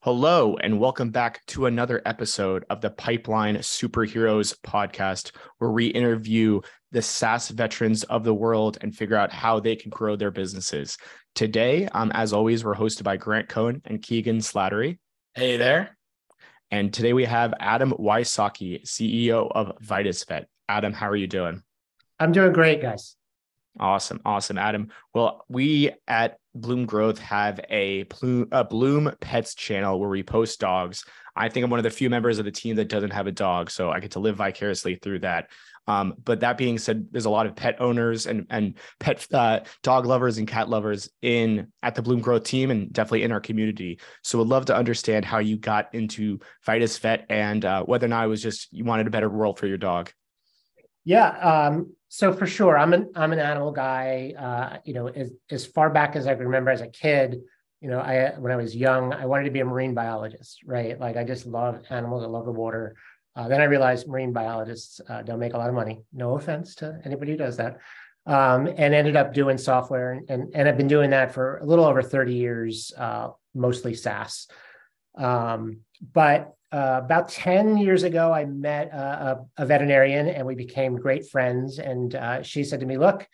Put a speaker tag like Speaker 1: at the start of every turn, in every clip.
Speaker 1: Hello, and welcome back to another episode of the Pipeline Superheroes podcast, where we interview the SaaS veterans of the world and figure out how they can grow their businesses. Today, um, as always, we're hosted by Grant Cohen and Keegan Slattery.
Speaker 2: Hey there.
Speaker 1: And today we have Adam Wysocki, CEO of VitusVet. Adam, how are you doing?
Speaker 3: I'm doing great, guys.
Speaker 1: Awesome. Awesome, Adam. Well, we at Bloom Growth have a Bloom, a Bloom Pets channel where we post dogs. I think I'm one of the few members of the team that doesn't have a dog, so I get to live vicariously through that. Um, but that being said, there's a lot of pet owners and and pet uh, dog lovers and cat lovers in at the Bloom Growth team and definitely in our community. So would love to understand how you got into VitusVet and uh, whether or not it was just you wanted a better world for your dog.
Speaker 3: Yeah, um, so for sure, I'm an I'm an animal guy. Uh, you know, as as far back as I can remember as a kid, you know, I when I was young, I wanted to be a marine biologist, right? Like I just love animals. I love the water. Uh, then I realized marine biologists uh, don't make a lot of money. No offense to anybody who does that. Um, and ended up doing software, and, and and I've been doing that for a little over 30 years, uh, mostly SaaS. Um, but uh, about 10 years ago, I met a, a, veterinarian and we became great friends. And uh, she said to me, Look,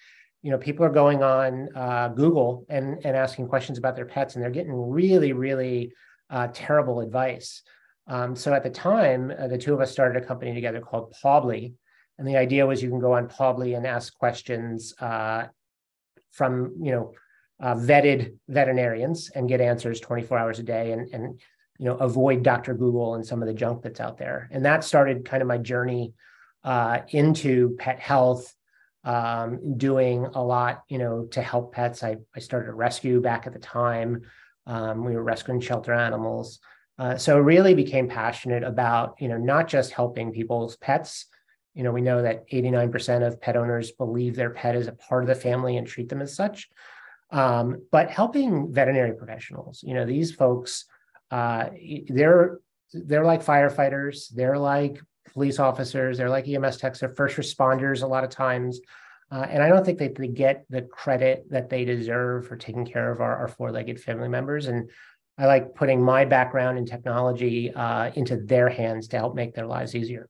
Speaker 3: you know, people are going on uh, Google and, and asking questions about their pets, and they're getting really, really uh, terrible advice. Um, so at the time, uh, the two of us started a company together called Pawbly. And the idea was you can go on Pawbly and ask questions from, you know, vetted veterinarians and get answers 24 hours a day. And, and you know avoid dr google and some of the junk that's out there. And that started kind of my journey uh, into pet health um, doing a lot you know to help pets. I, I started a rescue back at the time. Um, we were rescuing shelter animals. Uh, so really became passionate about you know not just helping people's pets. You know we know that 89% of pet owners believe their pet is a part of the family and treat them as such. Um, but helping veterinary professionals you know these folks uh, they're they're like firefighters, they're like police officers, they're like EMS techs, they're first responders a lot of times. Uh, and I don't think that they get the credit that they deserve for taking care of our, our four-legged family members. And I like putting my background in technology uh, into their hands to help make their lives easier.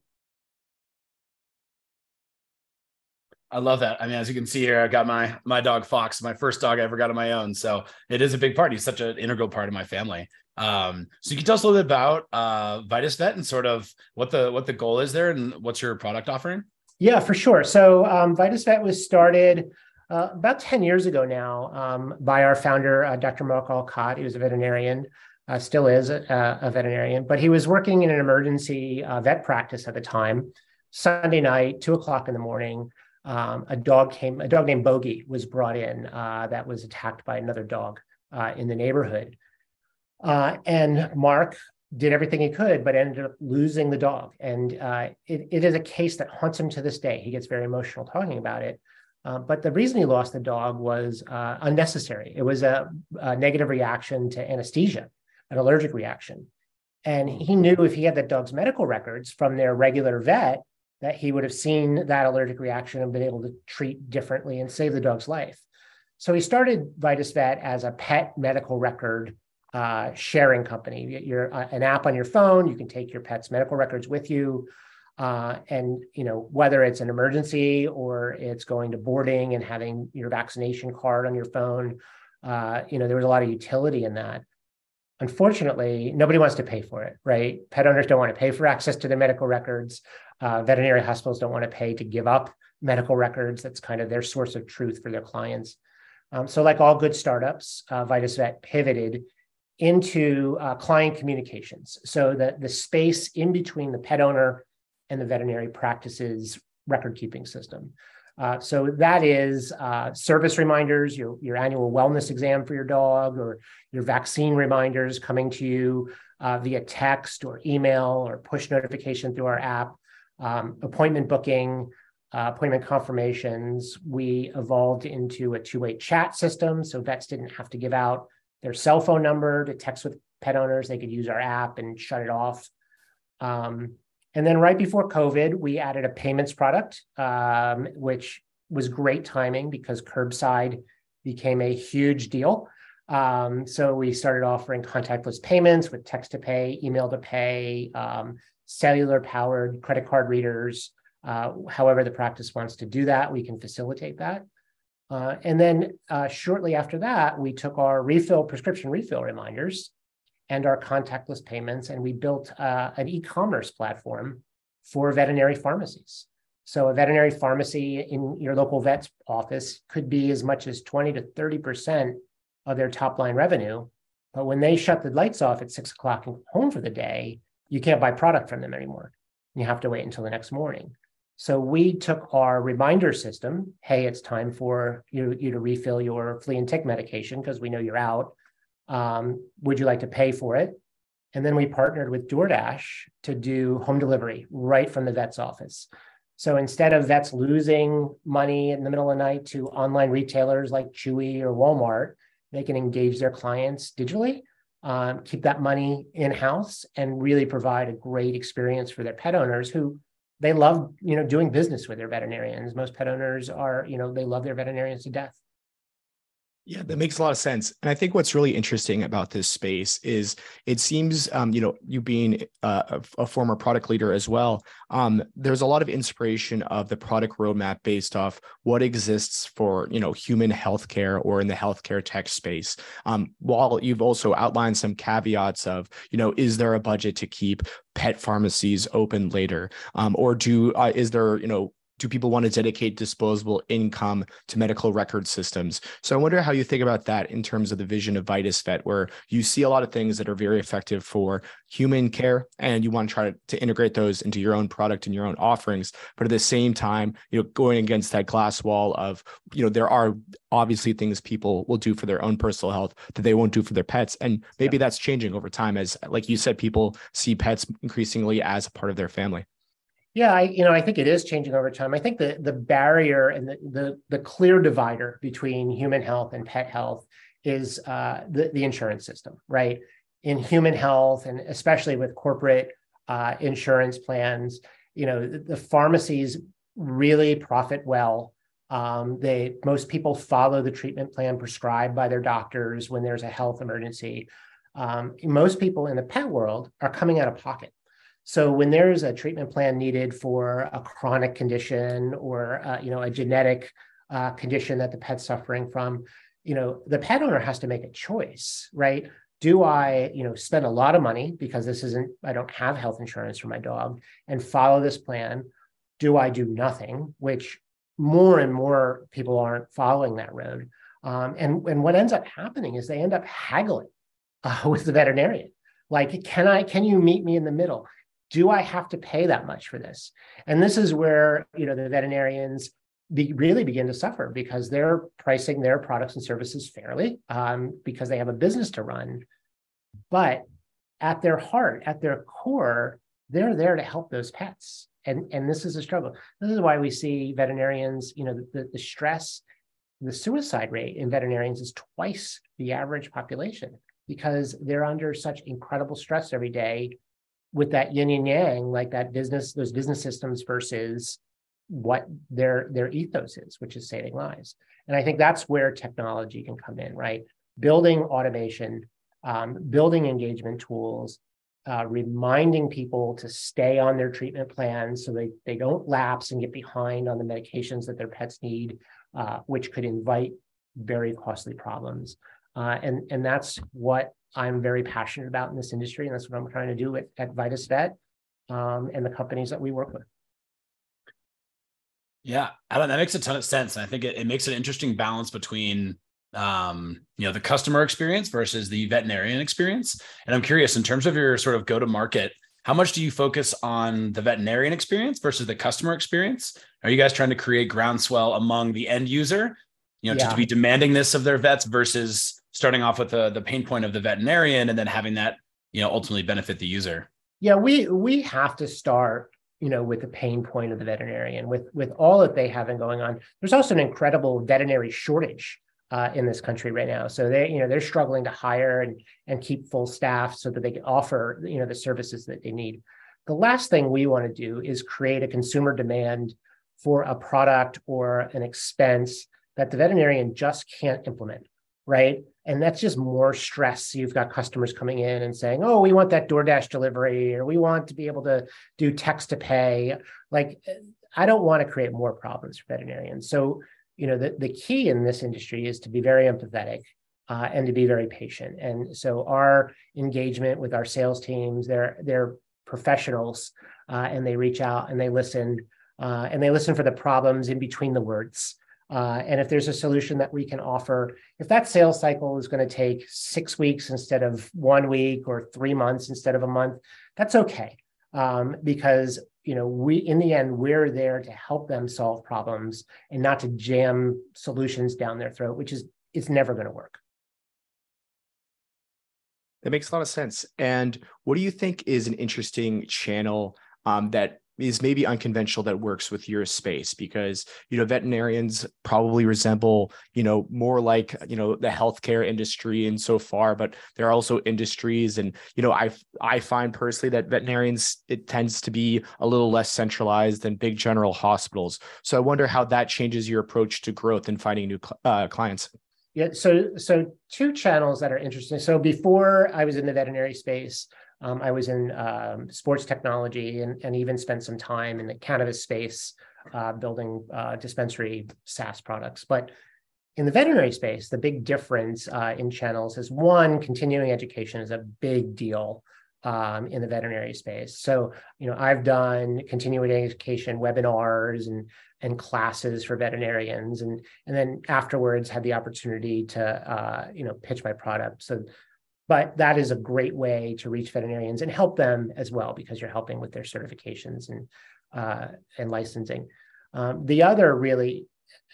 Speaker 2: I love that. I mean, as you can see here, I got my my dog Fox, my first dog I ever got on my own. So it is a big part. He's such an integral part of my family. Um, so you can tell us a little bit about uh, VitusVet and sort of what the what the goal is there and what's your product offering.
Speaker 3: Yeah, for sure. So um, VitusVet was started uh, about 10 years ago now um, by our founder, uh, Dr. Mark Olcott. He was a veterinarian, uh, still is a, a, veterinarian, but he was working in an emergency uh, vet practice at the time. Sunday night, two o'clock in the morning, um, a dog came, a dog named Bogey was brought in uh, that was attacked by another dog uh, in the neighborhood. Uh, and Mark did everything he could, but ended up losing the dog. And uh, it, it is a case that haunts him to this day. He gets very emotional talking about it. Uh, but the reason he lost the dog was uh, unnecessary. It was a, a, negative reaction to anesthesia, an allergic reaction. And he knew if he had the dog's medical records from their regular vet, that he would have seen that allergic reaction and been able to treat differently and save the dog's life. So he started VitusVet as a pet medical record uh, sharing company. You're uh, an app on your phone. You can take your pet's medical records with you, uh, and you know whether it's an emergency or it's going to boarding and having your vaccination card on your phone. Uh, you know there was a lot of utility in that. Unfortunately, nobody wants to pay for it, right? Pet owners don't want to pay for access to their medical records. Uh, veterinary hospitals don't want to pay to give up medical records. That's kind of their source of truth for their clients. Um, so, like all good startups, uh, VitusVet pivoted into uh, client communications. So the, the space in between the pet owner and the veterinary practices record keeping system. Uh, so that is uh, service reminders, your, your annual wellness exam for your dog, or your vaccine reminders coming to you uh, via text or email or push notification through our app, um, appointment booking, uh, appointment confirmations. We evolved into a two-way chat system, so vets didn't have to give out their cell phone number to text with pet owners. They could use our app and shut it off. Um, and then right before COVID, we added a payments product, um, which was great timing because curbside became a huge deal. Um, so we started offering contactless payments with text to pay, email to pay, um, cellular powered credit card readers. Uh, however, the practice wants to do that, we can facilitate that. Uh, and then uh, shortly after that, we took our refill prescription refill reminders and our contactless payments, and we built uh, an e-commerce platform for veterinary pharmacies. So a veterinary pharmacy in your local vet's office could be as much as 20 to 30 percent of their top line revenue. But when they shut the lights off at six o'clock and home for the day, you can't buy product from them anymore. You have to wait until the next morning. So we took our reminder system. Hey, it's time for you, you to refill your flea and tick medication because we know you're out. Um, would you like to pay for it? And then we partnered with DoorDash to do home delivery right from the vet's office. So instead of vets losing money in the middle of the night to online retailers like Chewy or Walmart, they can engage their clients digitally, um, keep that money in house, and really provide a great experience for their pet owners who they love, you know, doing business with their veterinarians. Most pet owners are, you know, they love their veterinarians to death.
Speaker 1: Yeah, that makes a lot of sense. And I think what's really interesting about this space is it seems, um, you know, you being uh, a, a, former product leader as well, um, there's a lot of inspiration of the product roadmap based off what exists for, you know, human healthcare or in the healthcare tech space. Um, while you've also outlined some caveats of, you know, is there a budget to keep pet pharmacies open later, um, or do uh, is there, you know, do people want to dedicate disposable income to medical record systems? So I wonder how you think about that in terms of the vision of VitusVet, where you see a lot of things that are very effective for human care, and you want to try to, to integrate those into your own product and your own offerings. But at the same time, you know, going against that glass wall of, you know, there are obviously things people will do for their own personal health that they won't do for their pets. And maybe yeah. that's changing over time as, like you said, people see pets increasingly as a part of their family.
Speaker 3: Yeah, I you know I think it is changing over time. I think the the barrier and the the, the clear divider between human health and pet health is uh, the the insurance system, right? In human health and especially with corporate uh, insurance plans, you know the, the pharmacies really profit well. Um, they most people follow the treatment plan prescribed by their doctors when there's a health emergency. Um, most people in the pet world are coming out of pocket so when there's a treatment plan needed for a chronic condition or uh, you know a genetic uh, condition that the pet's suffering from, you know the pet owner has to make a choice, right? Do I you know spend a lot of money because this isn't I don't have health insurance for my dog and follow this plan? Do I do nothing, which more and more people aren't following that road. Um, and, and what ends up happening is they end up haggling uh, with the veterinarian. Like, can I, can you meet me in the middle? Do I have to pay that much for this? And this is where you know the veterinarians be, really begin to suffer because they're pricing their products and services fairly um, because they have a business to run. But at their heart, at their core, they're there to help those pets. And, and this is a struggle. This is why we see veterinarians, you know, the, the stress, the suicide rate in veterinarians is twice the average population because they're under such incredible stress every day with that yin and yang, like that business, those business systems versus what their their ethos is, which is saving lives. And I think that's where technology can come in, right? Building automation, um, building engagement tools, uh, reminding people to stay on their treatment plans so they, they don't lapse and get behind on the medications that their pets need, uh, which could invite very costly problems. Uh, and, and that's what I'm very passionate about in this industry, and that's what I'm trying to do at, at VitusVet um, and the companies that we work with.
Speaker 2: Yeah, Adam, that makes a ton of sense. And I think it, it makes an interesting balance between um, you know, the customer experience versus the veterinarian experience. And I'm curious, in terms of your sort of go-to-market, how much do you focus on the veterinarian experience versus the customer experience? Are you guys trying to create groundswell among the end user, you know, yeah. to, to be demanding this of their vets versus starting off with the, the pain point of the veterinarian and then having that you know ultimately benefit the user.
Speaker 3: Yeah we we have to start you know with the pain point of the veterinarian with with all that they have going on. There's also an incredible veterinary shortage uh, in this country right now. So they you know they're struggling to hire and and keep full staff so that they can offer you know the services that they need. The last thing we want to do is create a consumer demand for a product or an expense that the veterinarian just can't implement right and that's just more stress. You've got customers coming in and saying, "Oh, we want that DoorDash delivery, or we want to be able to do text to pay." Like, I don't want to create more problems for veterinarians. So, you know, the, the key in this industry is to be very empathetic uh, and to be very patient. And so, our engagement with our sales teams, they're they're professionals, uh, and they reach out and they listen, uh, and they listen for the problems in between the words. Uh, and if there's a solution that we can offer, if that sales cycle is going to take six weeks instead of one week or three months instead of a month, that's okay. Um, because you know we in the end we're there to help them solve problems and not to jam solutions down their throat, which is it's never going to work.
Speaker 1: That makes a lot of sense. And what do you think is an interesting channel um, that is maybe unconventional that works with your space because you know veterinarians probably resemble you know more like you know the healthcare industry and so far but there are also industries. And you know i i find personally that veterinarians it tends to be a little less centralized than big general hospitals. So i wonder how that changes your approach to growth and finding new uh, clients.
Speaker 3: Yeah so so two channels that are interesting. So before i was in the veterinary space um, I was in um, sports technology and, and even spent some time in the cannabis space uh, building uh, dispensary SaaS products. But in the veterinary space, the big difference uh, in channels is one, continuing education is a big deal um, in the veterinary space. So, you know, I've done continuing education webinars and and classes for veterinarians, and and then afterwards had the opportunity to uh, you know pitch my product. So but that is a great way to reach veterinarians and help them as well because you're helping with their certifications and uh, and licensing. Um, the other really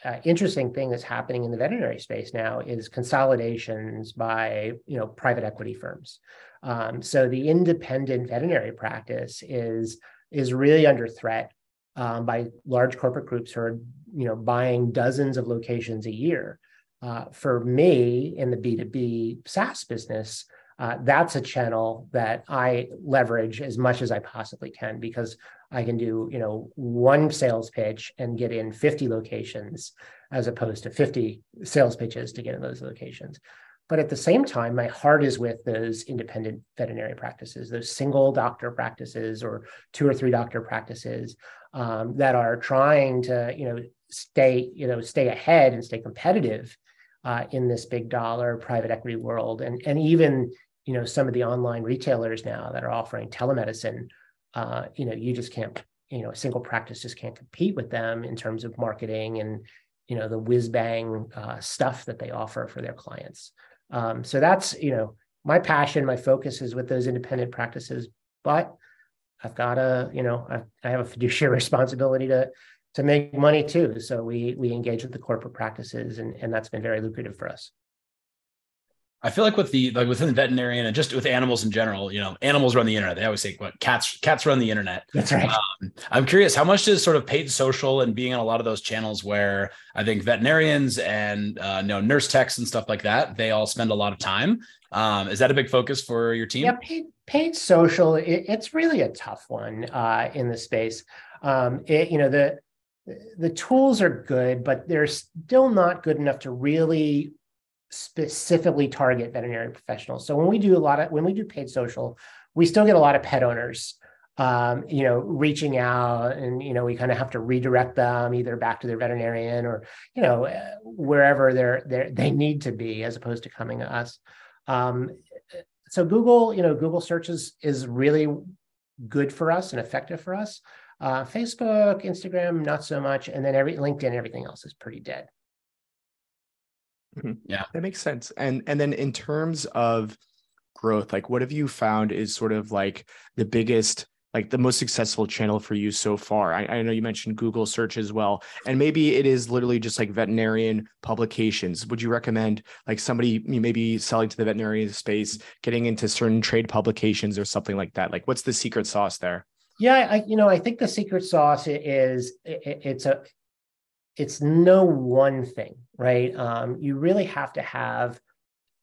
Speaker 3: uh, interesting thing that's happening in the veterinary space now is consolidations by you know private equity firms. Um, so the independent veterinary practice is is really under threat um, by large corporate groups who are you know buying dozens of locations a year uh, for me in the B2B SaaS business, uh, that's a channel that I leverage as much as I possibly can because I can do, you know, one sales pitch and get in 50 locations as opposed to 50 sales pitches to get in those locations. But at the same time, my heart is with those independent veterinary practices, those single doctor practices or two or three doctor practices um, that are trying to, you know, stay, you know, stay ahead and stay competitive uh, in this big dollar private equity world, and and even you know some of the online retailers now that are offering telemedicine. Uh, you know, you just can't. You know, a single practice just can't compete with them in terms of marketing and you know the whiz bang uh, stuff that they offer for their clients. Um, so that's you know my passion, my focus is with those independent practices, but I've got a you know I've, I have a fiduciary responsibility to to make money too. So we we engage with the corporate practices, and and that's been very lucrative for us.
Speaker 2: I feel like with the like within the veterinarian and just with animals in general, you know, animals run the internet. They always say what cats cats run the internet.
Speaker 3: That's right.
Speaker 2: Um, I'm curious, how much does sort of paid social and being on a lot of those channels where I think veterinarians and uh, you know nurse techs and stuff like that, they all spend a lot of time. Um, is that a big focus for your team?
Speaker 3: Yeah, paid, paid social. It, it's really a tough one uh, in the space. Um, it, you know the the tools are good, but they're still not good enough to really specifically target veterinary professionals. So when we do a lot of when we do paid social, we still get a lot of pet owners, um, you know, reaching out, and you know, we kind of have to redirect them either back to their veterinarian or you know wherever they're they they need to be, as opposed to coming to us. Um, so Google, you know, Google searches is really good for us and effective for us. Uh, Facebook, Instagram, not so much, and then every LinkedIn, everything else is pretty dead.
Speaker 1: Mm-hmm. Yeah, that makes sense. And and then in terms of growth, like what have you found is sort of like the biggest like the most successful channel for you so far? I, I, know you mentioned Google search as well, and maybe it is literally just like veterinarian publications. Would you recommend like somebody maybe selling to the veterinarian space, getting into certain trade publications or something like that? Like, what's the secret sauce there?
Speaker 3: Yeah, I you know I think the secret sauce is it, it's a it's no one thing, right? Um, you really have to have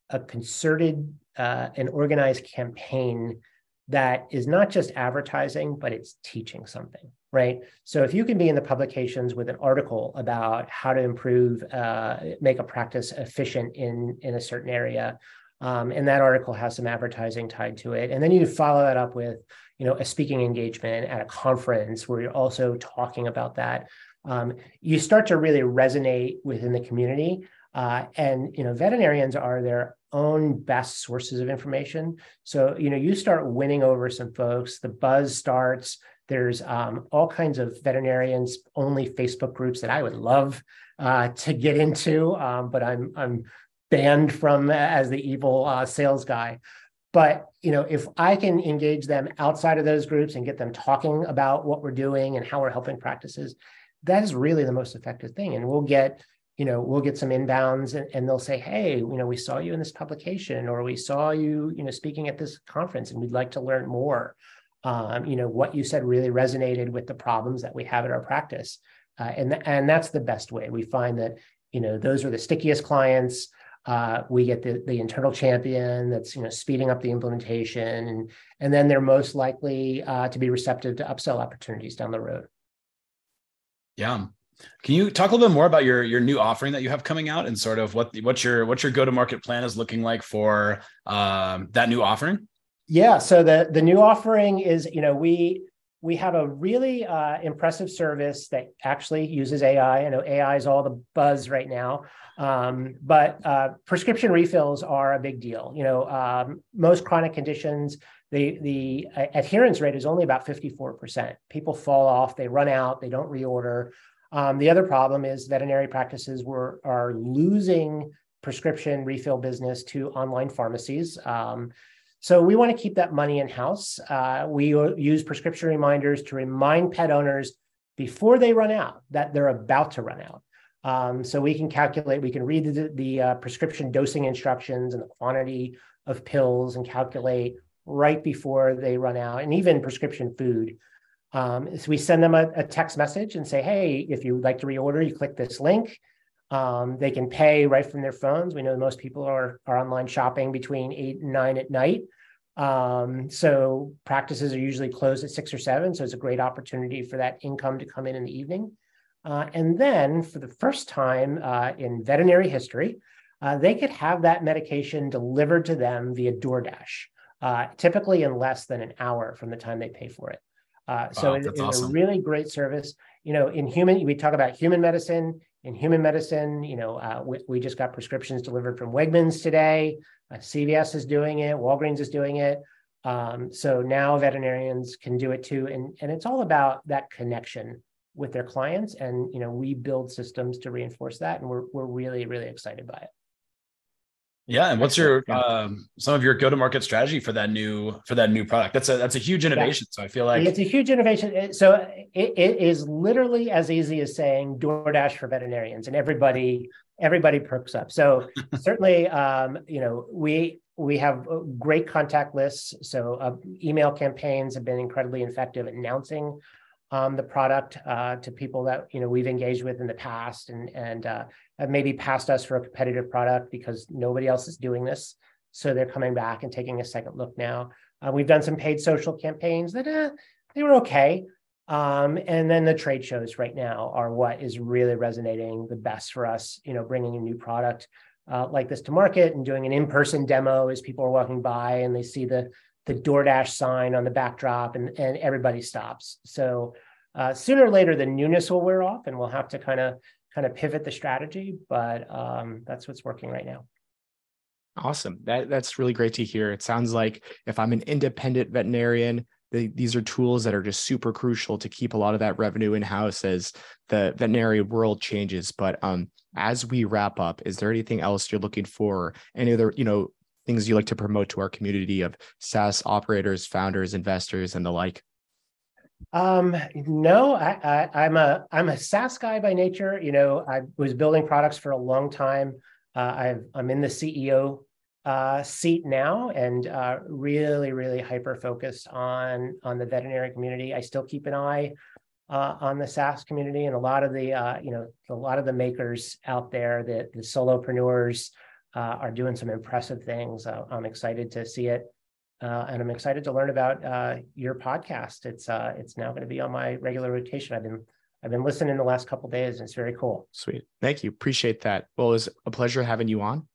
Speaker 3: a concerted uh, and organized campaign that is not just advertising, but it's teaching something, right? So if you can be in the publications with an article about how to improve, uh, make a practice efficient in in a certain area, um, and that article has some advertising tied to it, and then you follow that up with, you know, a speaking engagement at a conference where you're also talking about that. Um, you start to really resonate within the community. Uh, and you know, veterinarians are their own best sources of information. So you know, you start winning over some folks. The buzz starts. There's um, all kinds of veterinarians only Facebook groups that I would love uh, to get into, um, but I'm I'm banned from as the evil uh, sales guy. But you know, if I can engage them outside of those groups and get them talking about what we're doing and how we're helping practices, that is really the most effective thing. And we'll get you know, we'll get some inbounds and, and they'll say, hey, you know, we saw you in this publication or we saw you, you know, speaking at this conference and we'd like to learn more um, you know, what you said really resonated with the problems that we have in our practice. Uh, and, and that's the best way. We find that, you know, those are the stickiest clients. Uh, we get the, the internal champion that's, you know, speeding up the implementation. And, and then they're most likely uh, to be receptive to upsell opportunities down the road.
Speaker 2: Yeah. Can you talk a little bit more about your your new offering that you have coming out and sort of what what your what your go to market plan is looking like for um, that new offering?
Speaker 3: Yeah. So the the new offering is, you know, we we have a really uh, impressive service that actually uses AI. I know AI is all the buzz right now, um, but uh, prescription refills are a big deal. You know, um, most chronic conditions, the the adherence rate is only about fifty four percent. People fall off, they run out, they don't reorder. Um, the other problem is veterinary practices were are losing prescription refill business to online pharmacies. Um, so we want to keep that money in house. Uh, we use prescription reminders to remind pet owners before they run out that they're about to run out. Um, so we can calculate, we can read the, the uh, prescription dosing instructions and the quantity of pills and calculate right before they run out, and even prescription food. Um, so we send them a, a, text message and say, hey, if you would like to reorder, you click this link. Um, they can pay right from their phones. We know most people are, are online shopping between eight and nine at night. Um, so practices are usually closed at six or seven. So it's a great opportunity for that income to come in in the evening. Uh, and then for the first time uh, in veterinary history, uh, they could have that medication delivered to them via DoorDash, uh, typically in less than an hour from the time they pay for it. Uh, so wow, it, it's awesome. a really great service. You know, in human, we talk about human medicine in human medicine, you know, uh, we, we, just got prescriptions delivered from Wegmans today. Uh, CVS is doing it. Walgreens is doing it. Um, so now veterinarians can do it too, and and it's all about that connection with their clients. And you know, we build systems to reinforce that, and we're we're really really excited by it.
Speaker 2: Yeah, and what's your um, some of your go to market strategy for that new for that new product? That's a that's a huge innovation. Yeah. So I feel like
Speaker 3: it's a huge innovation. So it, it is literally as easy as saying DoorDash for veterinarians, and everybody everybody perks up. So certainly, um, you know, we we have great contact lists. So uh, email campaigns have been incredibly effective at announcing um, the product uh, to people that you know we've engaged with in the past and and uh, have maybe passed us for a competitive product because nobody else is doing this. So they're coming back and taking a second look now. Uh, we've done some paid social campaigns that eh, they were okay. Um, and then the trade shows right now are what is really resonating the best for us. You know, bringing a new product uh, like this to market and doing an in-person demo as people are walking by and they see the the DoorDash sign on the backdrop and and everybody stops. So uh, sooner or later the newness will wear off and we'll have to kind of kind of pivot the strategy, but um, that's what's working right now.
Speaker 1: Awesome. That that's really great to hear. It sounds like if I'm an independent veterinarian, the, these are tools that are just super crucial to keep a lot of that revenue in house as the veterinary world changes. But um, as we wrap up, is there anything else you're looking for? Any other, you know, things you like to promote to our community of SaaS operators, founders, investors, and the like?
Speaker 3: Um, no, I, I, am a I'm a SaaS guy by nature. You know, I was building products for a long time. Uh, i am in the CEO uh, seat now, and uh, really, really hyper focused on on the veterinary community. I still keep an eye uh, on the SaaS community, and a lot of the uh, you know a lot of the makers out there, the the solopreneurs, uh, are doing some impressive things. I'm excited to see it uh, and I'm excited to learn about uh, your podcast. It's uh, it's now going to be on my regular rotation. I've been I've been listening the last couple days, and it's very cool.
Speaker 1: Sweet, thank you, appreciate that. Well, it was a pleasure having you on.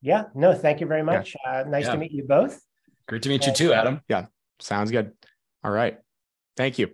Speaker 3: Yeah, no, thank you very much. Yeah. Uh, nice yeah. to meet you both.
Speaker 2: Great to meet you too, Adam.
Speaker 1: Yeah, sounds good. All right, thank you.